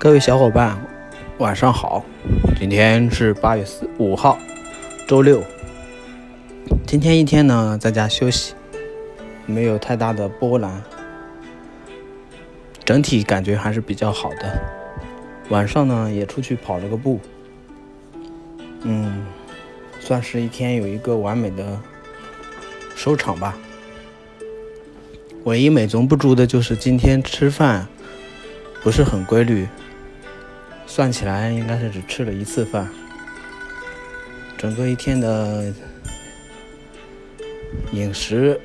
各位小伙伴，晚上好！今天是八月四五号，周六。今天一天呢，在家休息，没有太大的波澜，整体感觉还是比较好的。晚上呢，也出去跑了个步，嗯，算是一天有一个完美的收场吧。唯一美中不足的就是今天吃饭不是很规律。算起来应该是只吃了一次饭，整个一天的饮食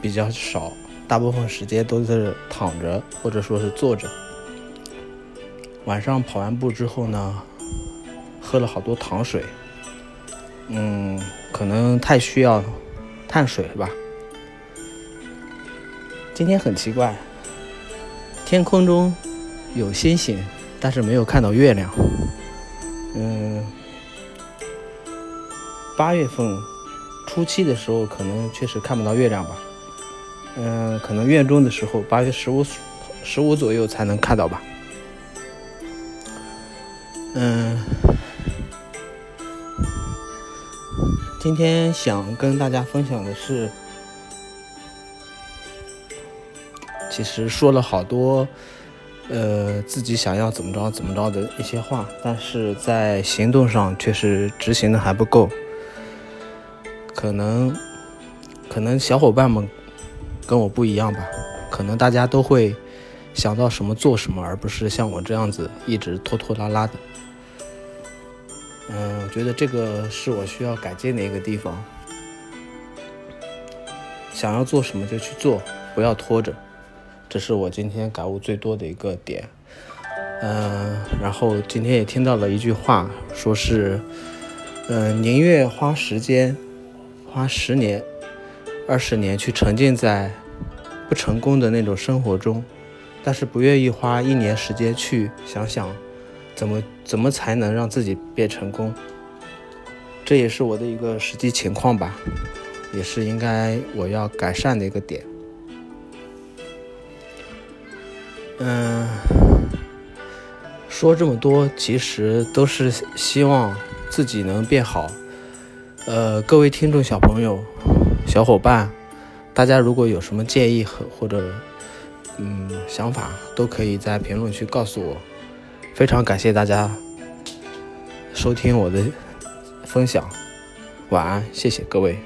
比较少，大部分时间都是躺着或者说是坐着。晚上跑完步之后呢，喝了好多糖水，嗯，可能太需要碳水了吧。今天很奇怪，天空中有星星。但是没有看到月亮。嗯，八月份初期的时候，可能确实看不到月亮吧。嗯，可能月中的时候，八月十五十五左右才能看到吧。嗯，今天想跟大家分享的是，其实说了好多。呃，自己想要怎么着怎么着的一些话，但是在行动上却是执行的还不够。可能，可能小伙伴们跟我不一样吧，可能大家都会想到什么做什么，而不是像我这样子一直拖拖拉拉的。嗯，我觉得这个是我需要改进的一个地方。想要做什么就去做，不要拖着。这是我今天感悟最多的一个点，嗯，然后今天也听到了一句话，说是，嗯，宁愿花时间，花十年、二十年去沉浸在不成功的那种生活中，但是不愿意花一年时间去想想，怎么怎么才能让自己变成功。这也是我的一个实际情况吧，也是应该我要改善的一个点。嗯，说这么多，其实都是希望自己能变好。呃，各位听众、小朋友、小伙伴，大家如果有什么建议和或者嗯想法，都可以在评论区告诉我。非常感谢大家收听我的分享，晚安，谢谢各位。